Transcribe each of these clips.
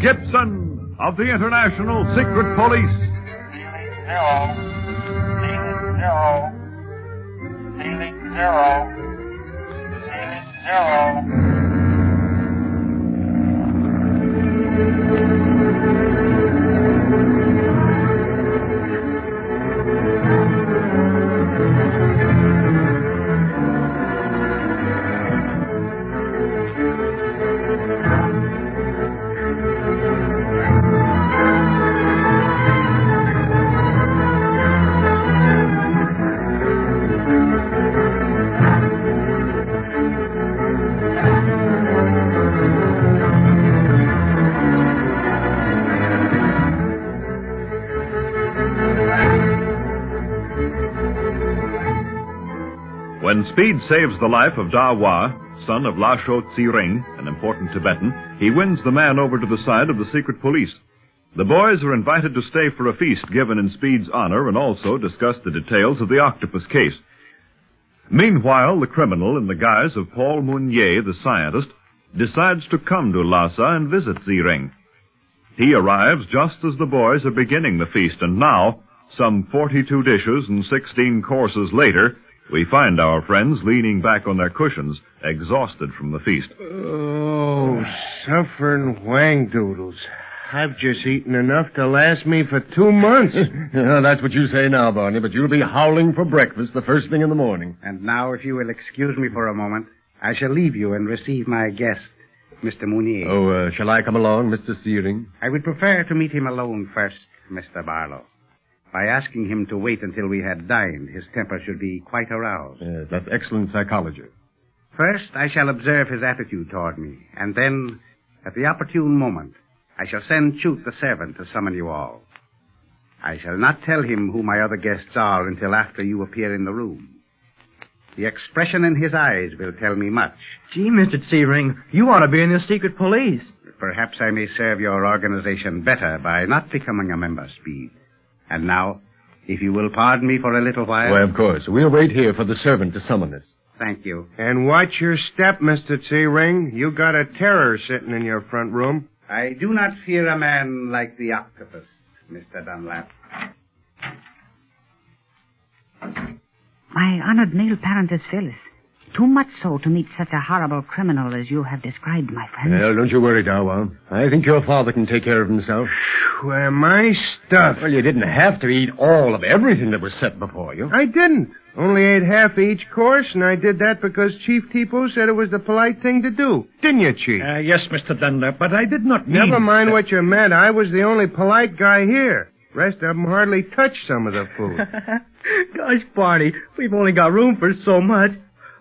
Gibson of the International Secret Police. Zero. Zero. Zero. Zero. When Speed saves the life of Dawa, son of La Shou Ring, an important Tibetan, he wins the man over to the side of the secret police. The boys are invited to stay for a feast given in Speed's honor and also discuss the details of the octopus case. Meanwhile, the criminal, in the guise of Paul Mounier, the scientist, decides to come to Lhasa and visit Zireng. He arrives just as the boys are beginning the feast, and now, some 42 dishes and 16 courses later, we find our friends leaning back on their cushions, exhausted from the feast. Oh, suffering wang doodles. I've just eaten enough to last me for two months. Yeah, that's what you say now, Barney, but you'll be howling for breakfast the first thing in the morning. And now, if you will excuse me for a moment, I shall leave you and receive my guest, Mr. Mounier. Oh, uh, shall I come along, Mr. Searing? I would prefer to meet him alone first, Mr. Barlow. By asking him to wait until we had dined, his temper should be quite aroused. Yes, that's excellent psychology. First, I shall observe his attitude toward me, and then, at the opportune moment, I shall send Chute the servant to summon you all. I shall not tell him who my other guests are until after you appear in the room. The expression in his eyes will tell me much. Gee, Mr. Searing, you ought to be in the secret police. Perhaps I may serve your organization better by not becoming a member, Speed. And now, if you will pardon me for a little while. Why, of course. We'll wait here for the servant to summon us. Thank you. And watch your step, Mr. T-Ring. You got a terror sitting in your front room. I do not fear a man like the octopus, Mr. Dunlap. My honored male parent is Phyllis. Too much so to meet such a horrible criminal as you have described, my friend. Well, don't you worry, Dawa. I think your father can take care of himself. Where my stuff. Well, you didn't have to eat all of everything that was set before you. I didn't. Only ate half each course, and I did that because Chief Tipo said it was the polite thing to do. Didn't you, Chief? Uh, yes, Mr. Dunlap, but I did not mean... Never mind what you meant. I was the only polite guy here. Rest of them hardly touched some of the food. Gosh, Barney, we've only got room for so much.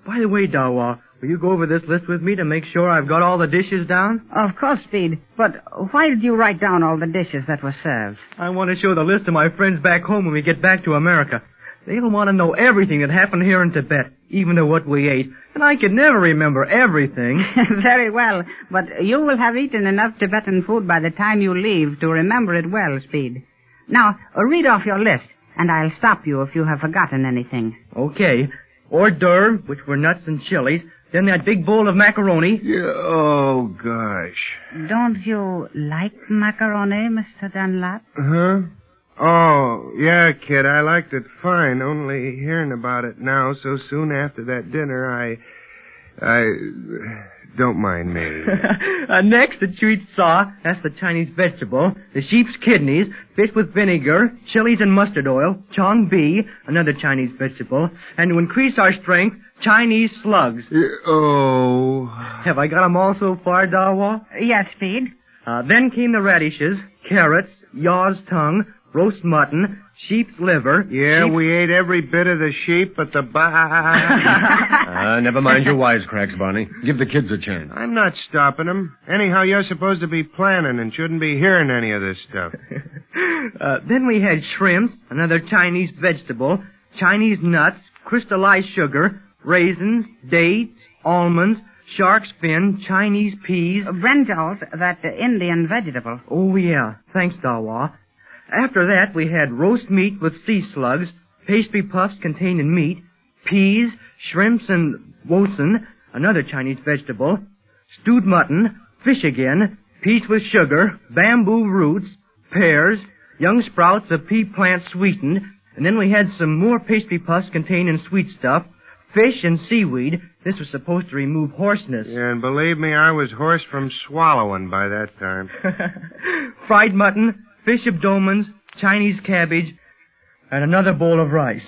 By the way, Dawa, will you go over this list with me to make sure I've got all the dishes down? Of course, Speed. But why did you write down all the dishes that were served? I want to show the list to my friends back home when we get back to America. They'll want to know everything that happened here in Tibet, even to what we ate. And I can never remember everything. Very well. But you will have eaten enough Tibetan food by the time you leave to remember it well, Speed. Now, read off your list, and I'll stop you if you have forgotten anything. Okay. Hors d'oeuvre, which were nuts and chilies. Then that big bowl of macaroni. Yeah, oh, gosh. Don't you like macaroni, Mr. Dunlap? Huh? Oh, Yeah, kid, I liked it fine. Only hearing about it now, so soon after that dinner, I. I. Don't mind me. uh, next, the sweet saw. That's the Chinese vegetable. The sheep's kidneys, fish with vinegar, chilies and mustard oil, chong bi, another Chinese vegetable, and to increase our strength, Chinese slugs. oh. Have I got 'em all so far, Dawa? Yes, Feed. Uh, then came the radishes, carrots, yaw's tongue, roast mutton, sheep's liver. Yeah, sheep's- we ate every bit of the sheep but the ba. Ah, never mind your wisecracks, Barney. Give the kids a chance. I'm not stopping them. Anyhow, you're supposed to be planning and shouldn't be hearing any of this stuff. Uh, then we had shrimps, another Chinese vegetable, Chinese nuts, crystallized sugar, raisins, dates, almonds, shark's fin, Chinese peas. Brinjals, that uh, Indian vegetable. Oh, yeah. Thanks, Dawa. After that, we had roast meat with sea slugs, pastry puffs containing meat, peas, shrimps and wosen, another Chinese vegetable, stewed mutton, fish again, peas with sugar, bamboo roots, pears, young sprouts of pea plant sweetened, and then we had some more pastry puffs containing sweet stuff, fish and seaweed. This was supposed to remove hoarseness. Yeah, and believe me, I was hoarse from swallowing by that time. Fried mutton, fish abdomens, Chinese cabbage, and another bowl of rice.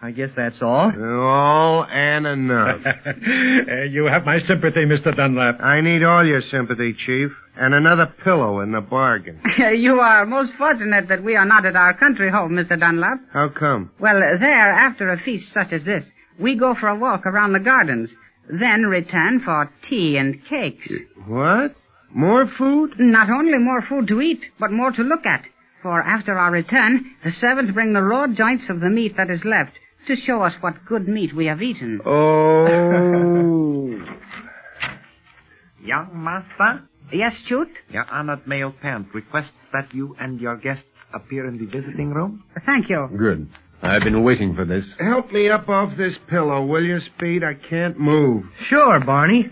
I guess that's all. All and enough. Uh, you have my sympathy, Mr. Dunlap. I need all your sympathy, Chief, and another pillow in the bargain. you are most fortunate that we are not at our country home, Mr. Dunlap. How come? Well, there, after a feast such as this, we go for a walk around the gardens, then return for tea and cakes. What? More food? Not only more food to eat, but more to look at. For after our return, the servants bring the raw joints of the meat that is left to show us what good meat we have eaten. Oh. Young master, Yes, Chute? your honored male parent requests that you and your guests appear in the visiting room. Thank you. Good. I've been waiting for this. Help me up off this pillow, will you, Speed? I can't move. Sure, Barney.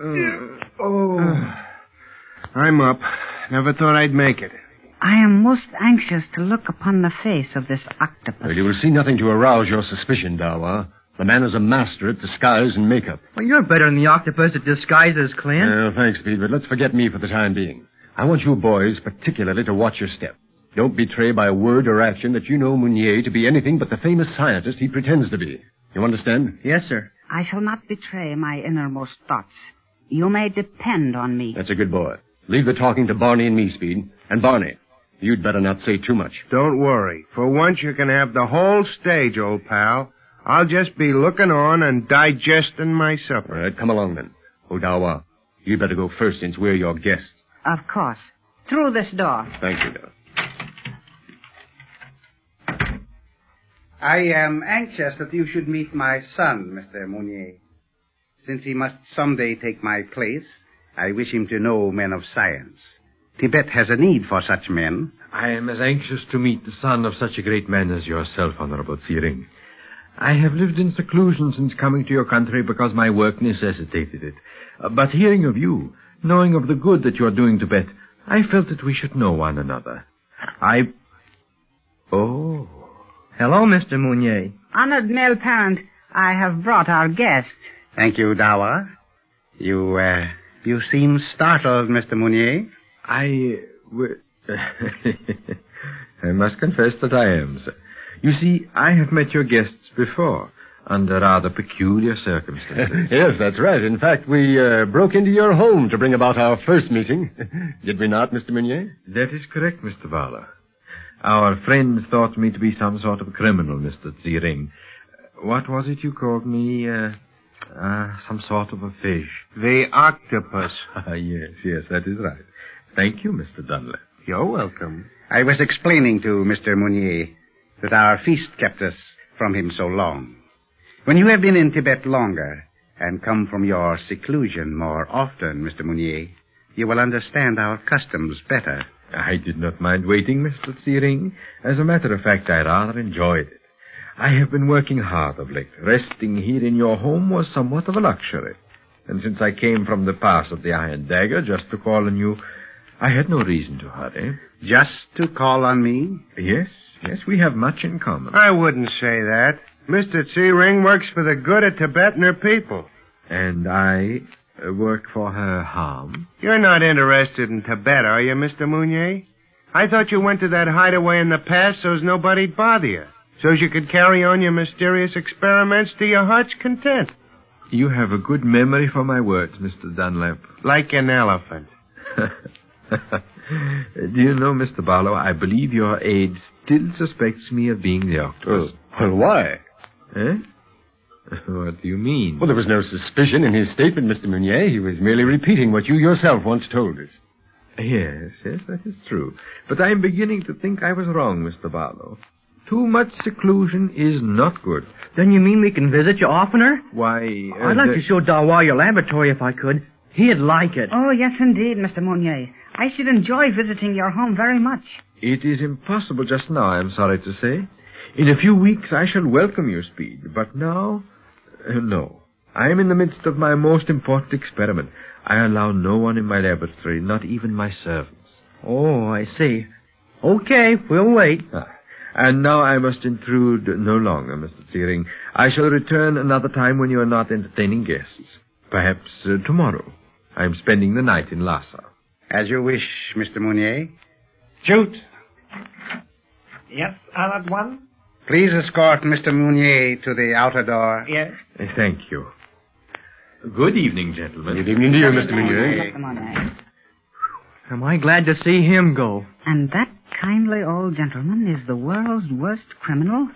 Uh, oh. I'm up. Never thought I'd make it. I am most anxious to look upon the face of this octopus. Well, you will see nothing to arouse your suspicion, Dawa. The man is a master at disguise and makeup. Well, you're better than the octopus at disguises, Clint. Well, thanks, Pete, but let's forget me for the time being. I want you boys particularly to watch your step. Don't betray by word or action that you know Mounier to be anything but the famous scientist he pretends to be. You understand? Yes, sir. I shall not betray my innermost thoughts. You may depend on me. That's a good boy. Leave the talking to Barney and me, Speed. And Barney, you'd better not say too much. Don't worry. For once, you can have the whole stage, old pal. I'll just be looking on and digesting my supper. right, come along then. Odawa, you'd better go first since we're your guests. Of course. Through this door. Thank you, Dale. I am anxious that you should meet my son, Mr. Mounier. Since he must someday take my place, I wish him to know men of science. Tibet has a need for such men. I am as anxious to meet the son of such a great man as yourself, Honorable Searing. I have lived in seclusion since coming to your country because my work necessitated it. Uh, But hearing of you, knowing of the good that you are doing Tibet, I felt that we should know one another. I... Oh. Hello, Mr. Mounier. Honored male parent, I have brought our guest. Thank you, Dawa. You, uh, you seem startled, Mr. Mounier. I... w- I must confess that I am, sir. You see, I have met your guests before, under rather peculiar circumstances. yes, that's right. In fact, we uh, broke into your home to bring about our first meeting. Did we not, Mr. Mounier? That is correct, Mr. Fowler. Our friends thought me to be some sort of criminal, Mr. Ziering. What was it you called me? Uh, uh, some sort of a fish. The octopus. Ah, yes, yes, that is right. Thank you, Mr. Dunlap. You're welcome. I was explaining to Mr. Mounier that our feast kept us from him so long. When you have been in Tibet longer and come from your seclusion more often, Mr. Mounier, you will understand our customs better. I did not mind waiting, Mr. Searing. As a matter of fact, I rather enjoyed it. I have been working hard of late. Resting here in your home was somewhat of a luxury. And since I came from the pass of the Iron Dagger just to call on you, I had no reason to hurry. Just to call on me? Yes, Yes, we have much in common. I wouldn't say that. Mr. Ring works for the good of Tibet and her people. And I uh, work for her harm. You're not interested in Tibet, are you, Mr. Mounier? I thought you went to that hideaway in the past so's nobody'd bother you. So's you could carry on your mysterious experiments to your heart's content. You have a good memory for my words, Mr. Dunlap. Like an elephant. Do you know, Mr. Barlow, I believe your aide still suspects me of being the octopus. Well, why? Eh? What do you mean? Well, there was no suspicion in his statement, Mr. Mounier. He was merely repeating what you yourself once told us. Yes, yes, that is true. But I'm beginning to think I was wrong, Mr. Barlow. Too much seclusion is not good. Then you mean we can visit you oftener? Why, uh, I'd like the- to show Dawa your laboratory if I could. He'd like it. Oh, yes, indeed, Mr. Mounier. I should enjoy visiting your home very much. It is impossible just now, I'm sorry to say. In a few weeks I shall welcome you, Speed, but now, uh, no. I am in the midst of my most important experiment. I allow no one in my laboratory, not even my servants. Oh, I see. Okay, we'll wait. Ah, and now I must intrude no longer, Mr. Searing. I shall return another time when you are not entertaining guests. Perhaps uh, tomorrow. I am spending the night in Lhasa. As you wish, Mr. Mounier. Chute! Yes, Arad one? Please escort Mr. Mounier to the outer door. Yes. Uh, Thank you. Good evening, gentlemen. Good evening to you, Mr. Mr. Mounier. Am I glad to see him go? And that kindly old gentleman is the world's worst criminal?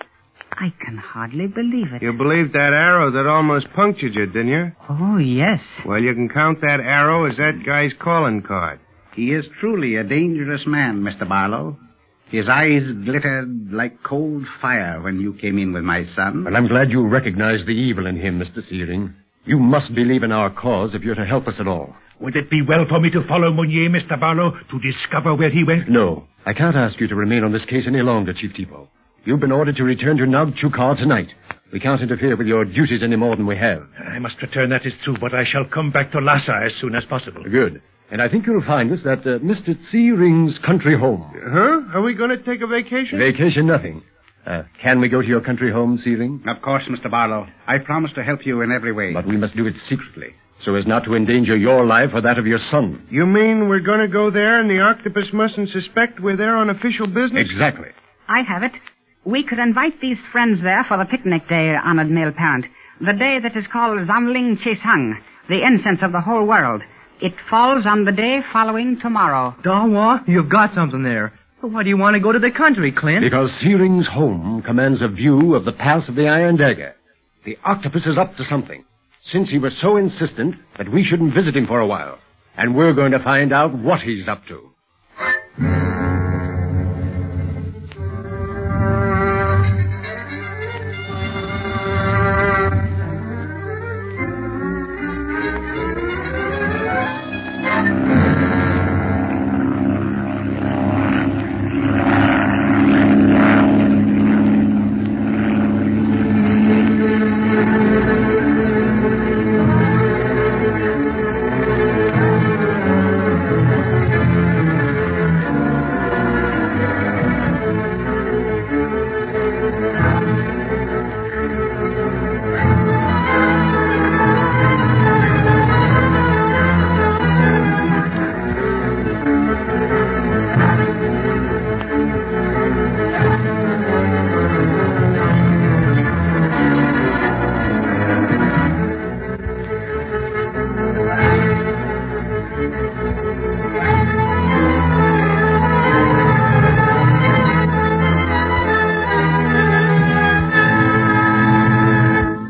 I can hardly believe it. You believed that arrow that almost punctured you, didn't you? Oh, yes. Well, you can count that arrow as that guy's calling card. He is truly a dangerous man, Mr. Barlow. His eyes glittered like cold fire when you came in with my son. And I'm glad you recognize the evil in him, Mr. Searing. You must believe in our cause if you're to help us at all. Would it be well for me to follow Mounier, Mr. Barlow, to discover where he went? No, I can't ask you to remain on this case any longer, Chief Tipo. You've been ordered to return to Nag Chukar tonight. We can't interfere with your duties any more than we have. I must return, that is true, but I shall come back to Lhasa as soon as possible. Good. And I think you'll find us at uh, Mr. Ring's country home. Huh? Are we going to take a vacation? Vacation, nothing. Uh, can we go to your country home, Searing? Of course, Mr. Barlow. I promise to help you in every way. But we must do it secretly, so as not to endanger your life or that of your son. You mean we're going to go there and the octopus mustn't suspect we're there on official business? Exactly. I have it. We could invite these friends there for the picnic day, honored male parent. The day that is called Zamling Chisang, the incense of the whole world. It falls on the day following tomorrow. Dawa, you've got something there. But why do you want to go to the country, Clint? Because Searing's home commands a view of the pass of the Iron Dagger. The octopus is up to something, since he was so insistent that we shouldn't visit him for a while. And we're going to find out what he's up to.